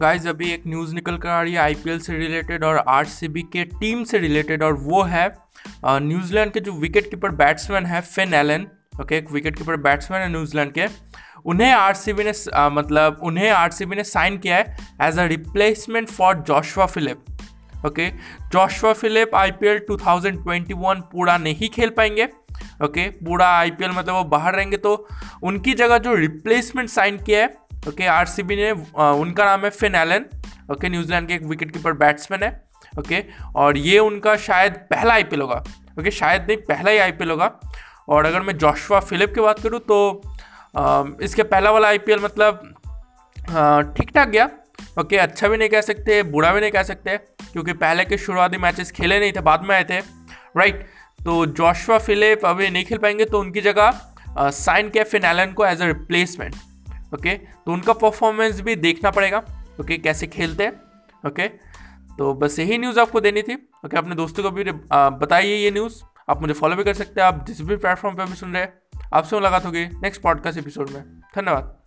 Guys अभी एक news निकल कर आ रही है आईपीएल से रिलेटेड और आरसीबी के टीम से रिलेटेड और वो है न्यूजीलैंड के जो विकेट कीपर बैट्समैन है फिन एलन ओके एक विकेट कीपर बैट्समैन है न्यूजीलैंड के। उन्हें आरसीबी ने आ, मतलब उन्हें आरसीबी ने साइन किया है as a replacement for Joshua Philippe okay Joshua Philippe IPL 2021 पूरा नहीं खेल पाएँगे ओके पूरा आईपीएल मतलब वो बाहर रहेंगे तो उनकी जगह जो रिप्लेसमेंट साइन किया है ओके, आरसीबी ने उनका नाम है फिन एलन, ओके, न्यूजीलैंड के एक विकेट कीपर बैट्समैन है, ओके, और ये उनका शायद पहला आईपीएल होगा, ओके, शायद नहीं, पहला ही आईपीएल होगा, और अगर मैं जोशवा फिलिप की बात करूँ तो इसके पहला वाला आईपीएल मतलब ठीक ठाक गया, ओके अच्छा भी नहीं कह सकते, बुरा भी नहीं कह सकते, क्योंकि पहले के शुरुआती मैचेस खेले नहीं थे, बाद में आए थे, राइट तो जोशवा फिलिप अभी नहीं खेल पाएँगे तो उनकी जगह साइन किया फिन एलन को एज अ रिप्लेसमेंट। ओके? तो उनका परफॉर्मेंस भी देखना पड़ेगा, ओके, कैसे खेलते हैं, ओके? तो बस यही न्यूज़ आपको देनी थी, ओके? अपने दोस्तों को भी बताइए ये न्यूज़ आप मुझे फॉलो भी कर सकते हैं, आप जिस भी प्लेटफॉर्म पर भी सुन रहे हैं, आपसे मुलाकात होगी नेक्स्ट पॉडकास्ट एपिसोड में। धन्यवाद।